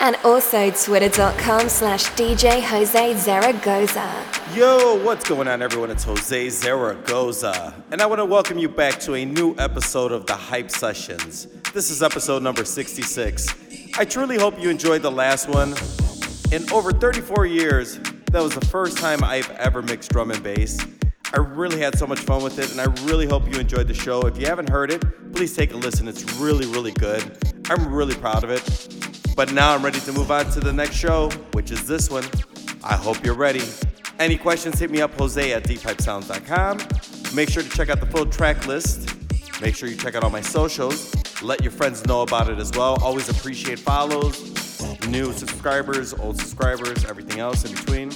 And also twitter.com slash DJ Jose Zaragoza. Yo, what's going on, everyone? It's Jose Zaragoza. And I want to welcome you back to a new episode of the Hype Sessions. This is episode number 66. I truly hope you enjoyed the last one. In over 34 years, that was the first time I've ever mixed drum and bass. I really had so much fun with it, and I really hope you enjoyed the show. If you haven't heard it, please take a listen. It's really, really good. I'm really proud of it. But now I'm ready to move on to the next show, which is this one. I hope you're ready. Any questions, hit me up, Jose at deephypesounds.com. Make sure to check out the full track list. Make sure you check out all my socials. Let your friends know about it as well. Always appreciate follows, new subscribers, old subscribers, everything else in between.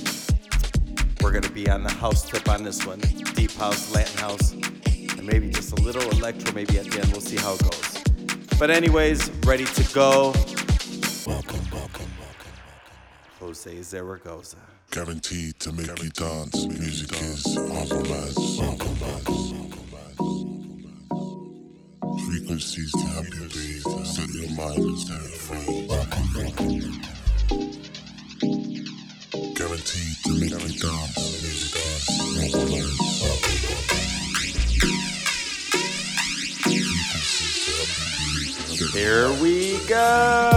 We're gonna be on the house tip on this one. Deep house, Latin house, and maybe just a little electro maybe at the end. We'll see how it goes. But anyways, ready to go. Welcome, welcome, welcome, Jose Zaragoza. Guaranteed to make you dance. Music is our romance. Welcome, welcome, Frequencies to help you breathe. Set your mind and set it free. Welcome, welcome. Guaranteed to make you dance. Music is our romance. Welcome, Frequencies to help you breathe. Set Here we go.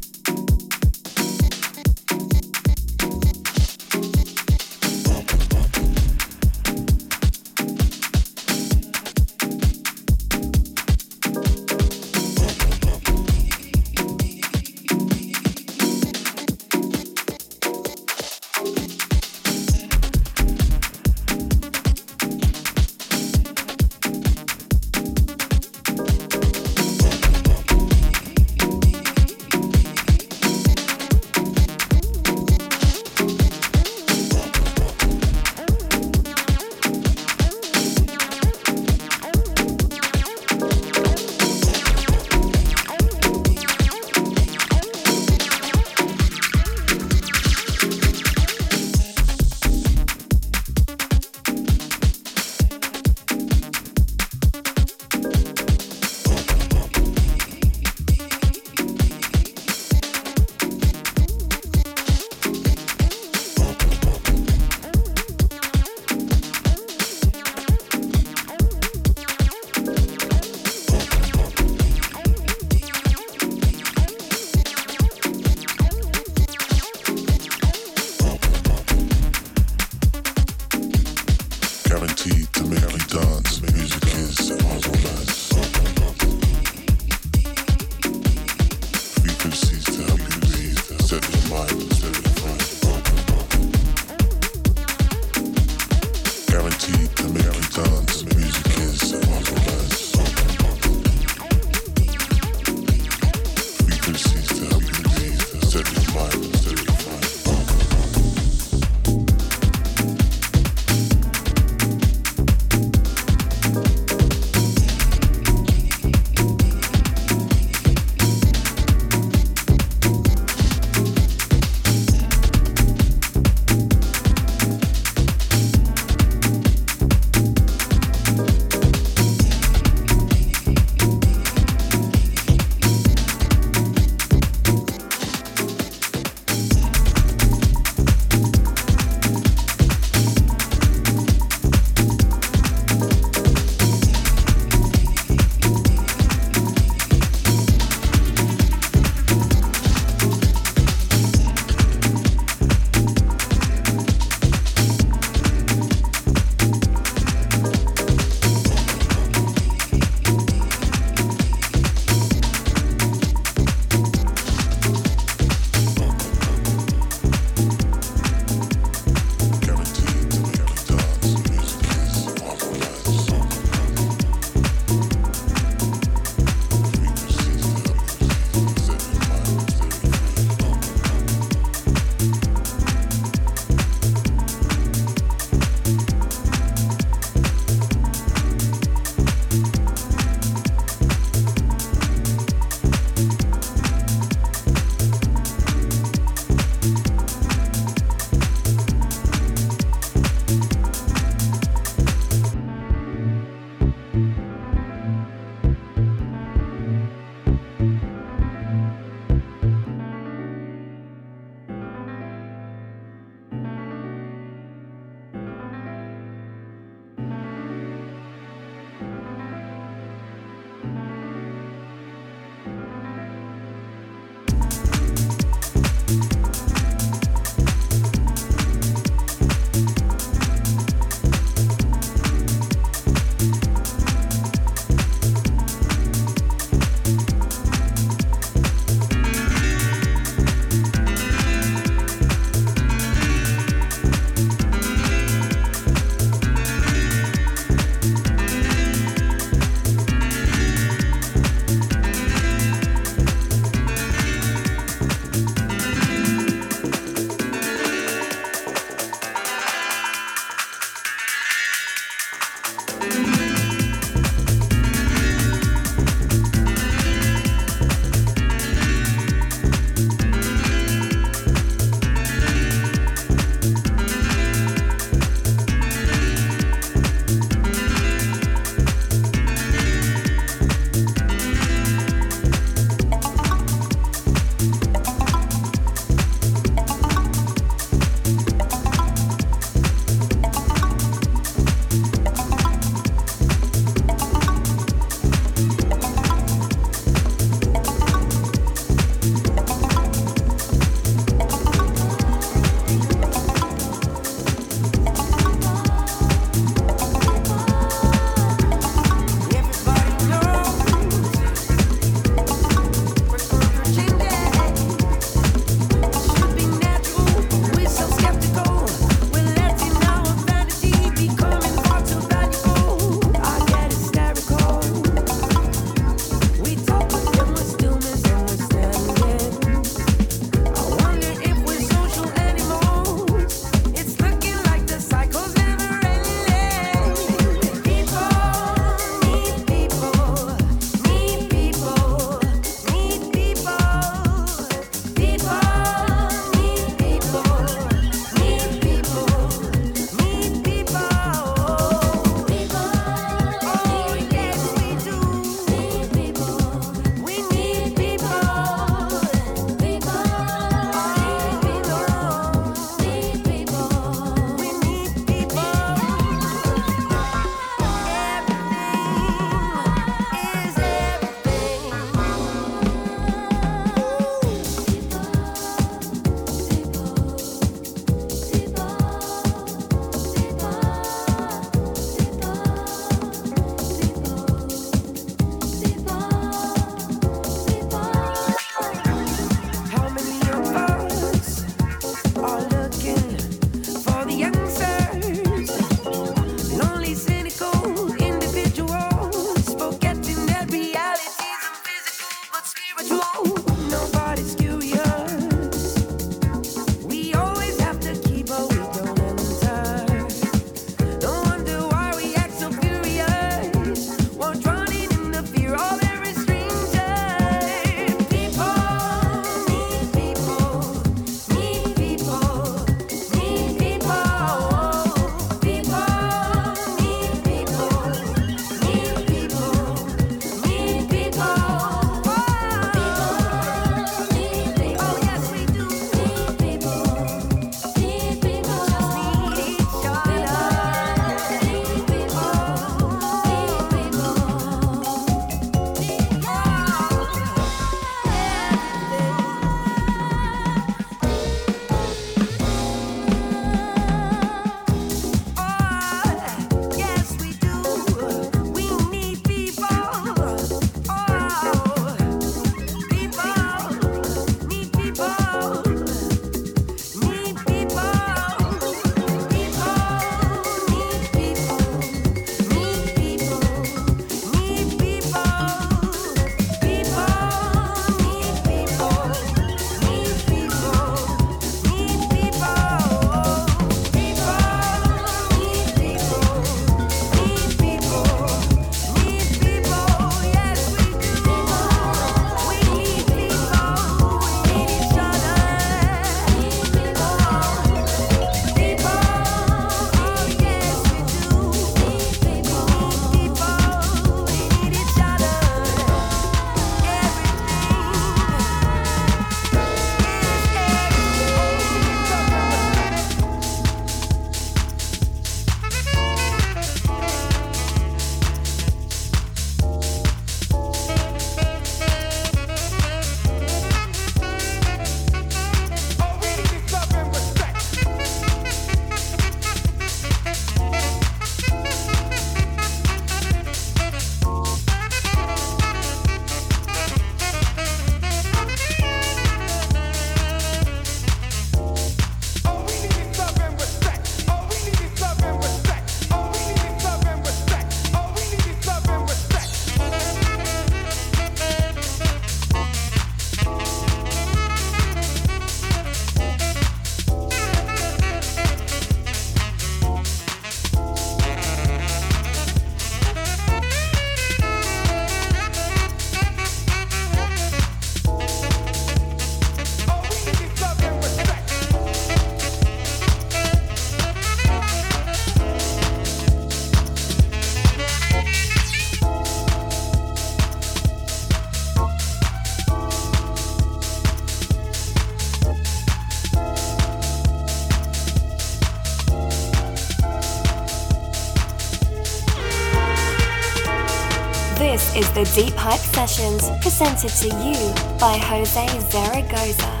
The Deep Hype Sessions, presented to you by Jose Zaragoza.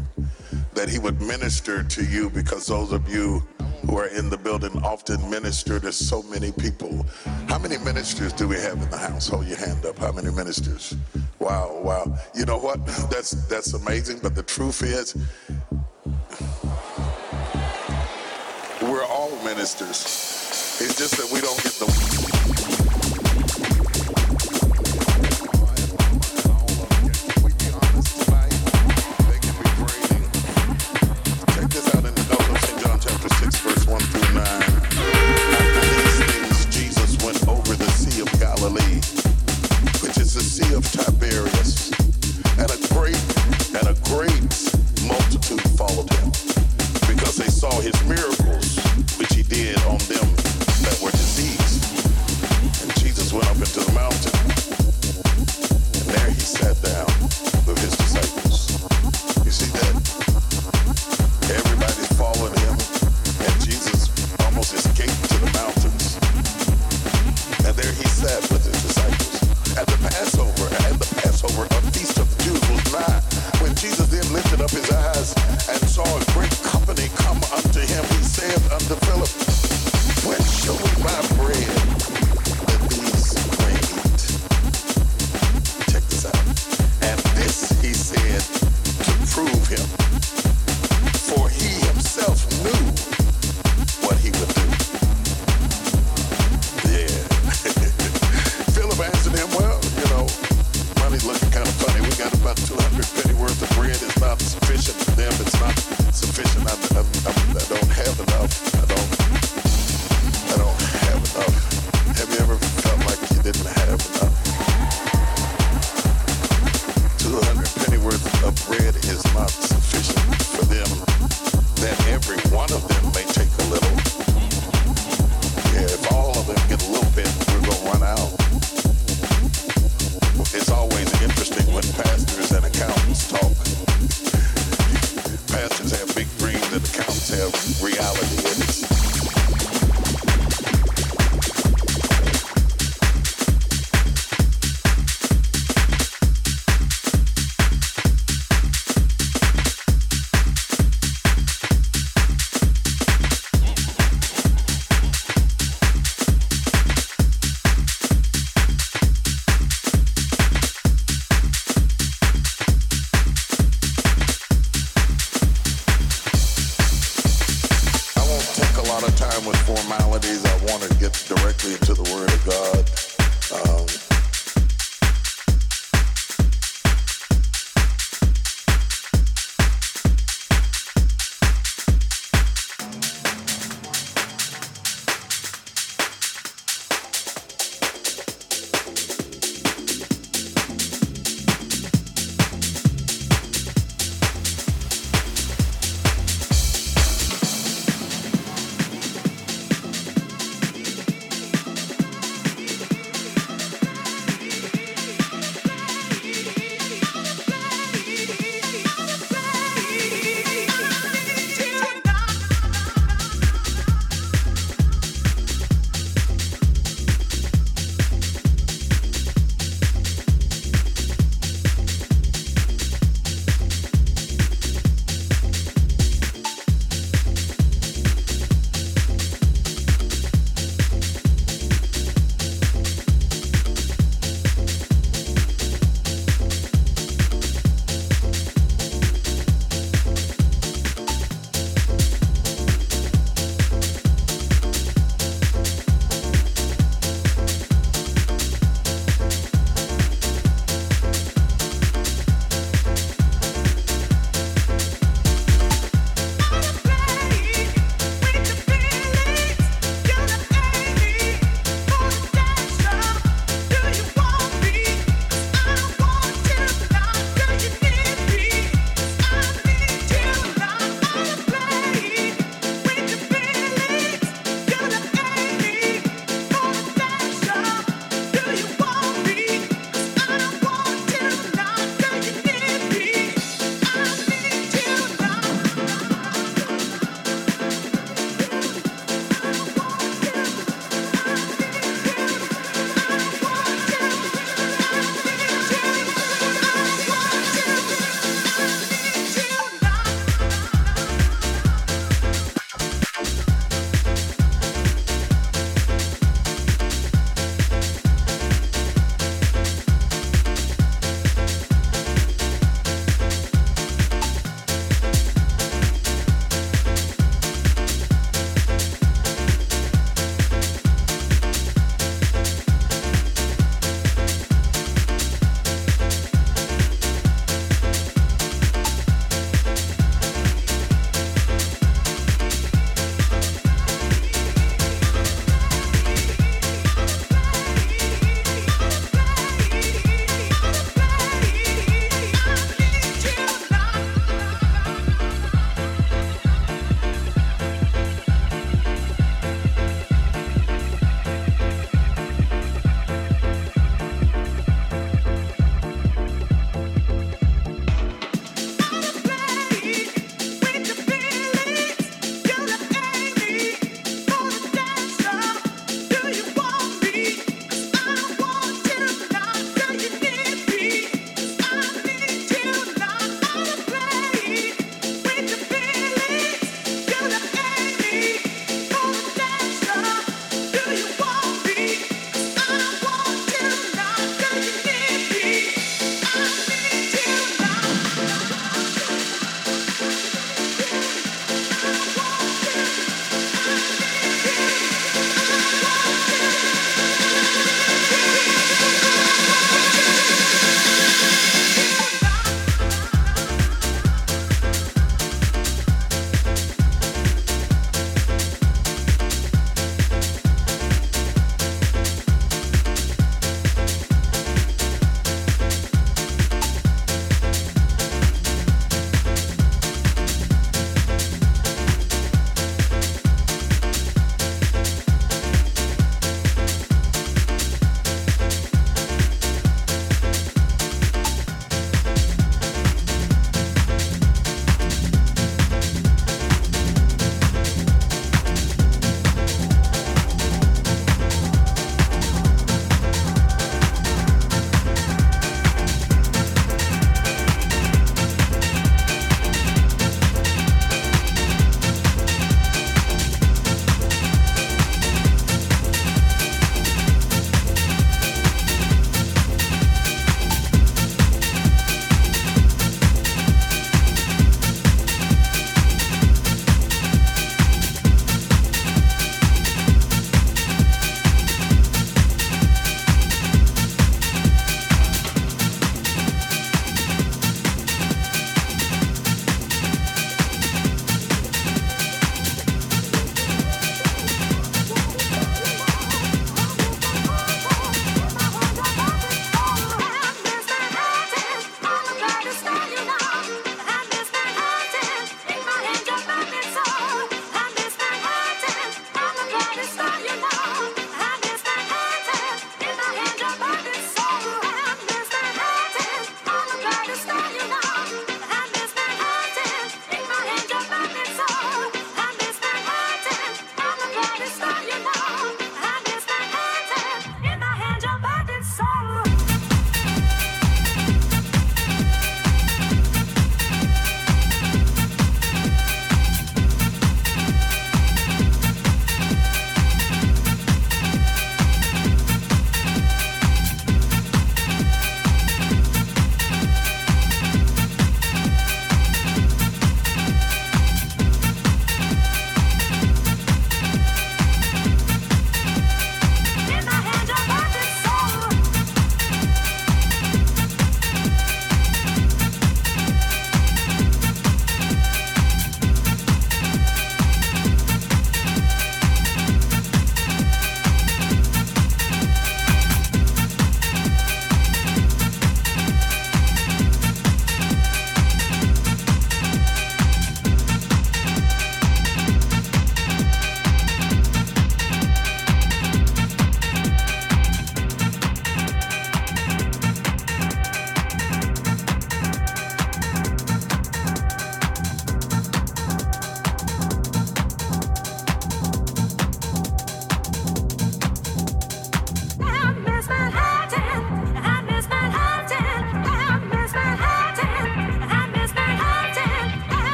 minister to you because those of you who are in the building often minister to so many people. How many ministers do we have in the house? Hold your hand up. How many ministers? Wow, wow. You know what? That's that's amazing, but the truth is we're all ministers. It's just that we don't get the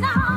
Sahara.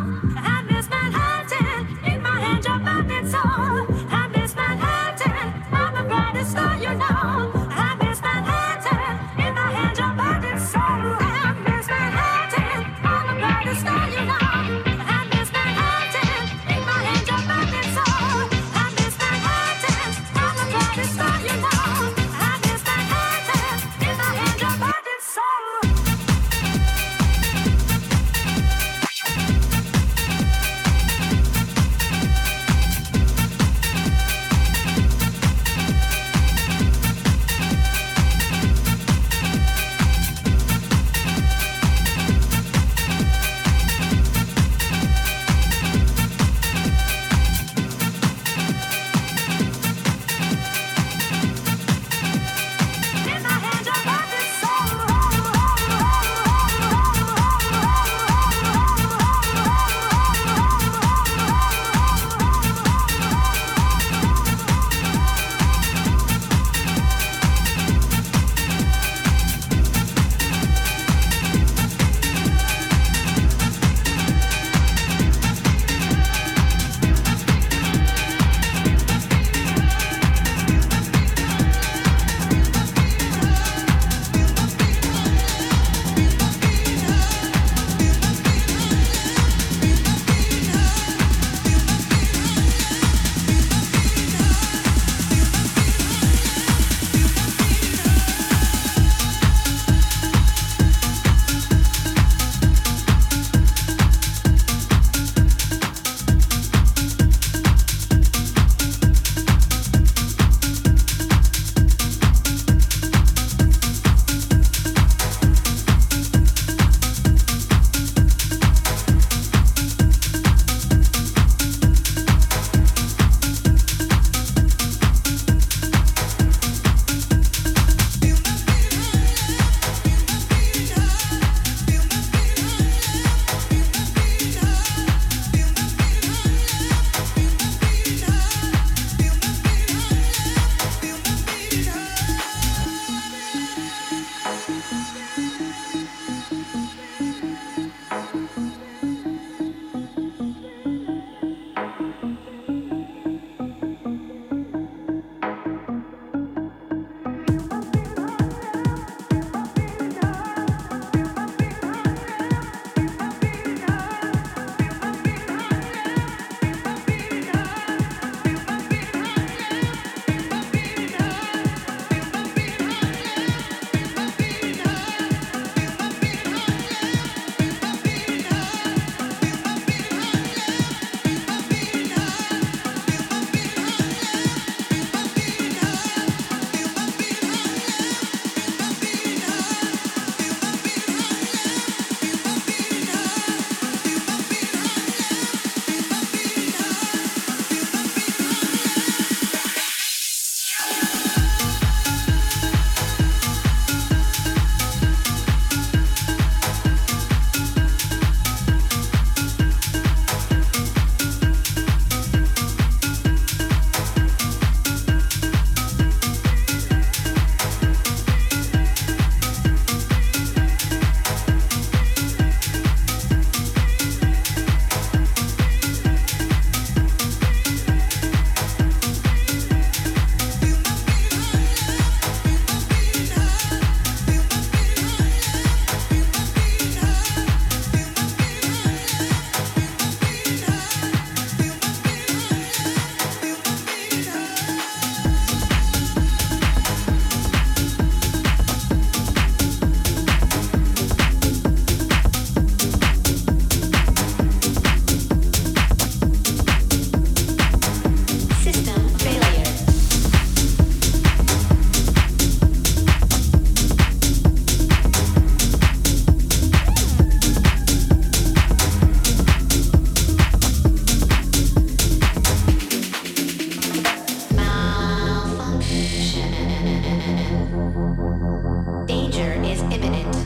imminent.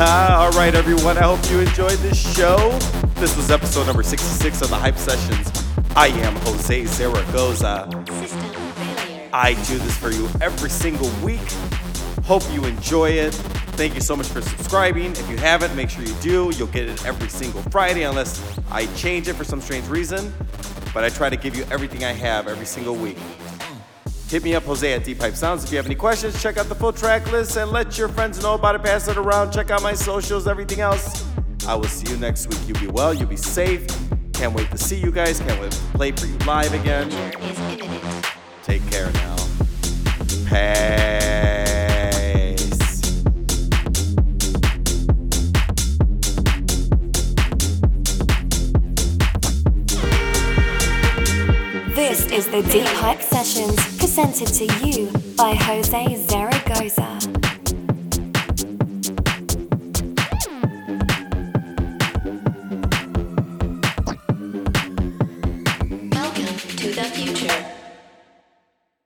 All right, everyone. I hope you enjoyed this show. This was episode number 66 of the Hype Sessions. I am Jose Zaragoza. I do this for you every single week. Hope you enjoy it. Thank you so much for subscribing. If you haven't, make sure you do. You'll get it every single Friday unless I change it for some strange reason. But I try to give you everything I have every single week. Hit me up, Jose at Deep Pipe Sounds. If you have any questions, check out the full track list and let your friends know about it. Pass it around. Check out my socials, everything else. I will see you next week. You be well, you be safe. Can't wait to see you guys. Can't wait to play for you live again. Take care now. Peace. This is the Deep Hype Sessions presented to you by Jose Zaragoza.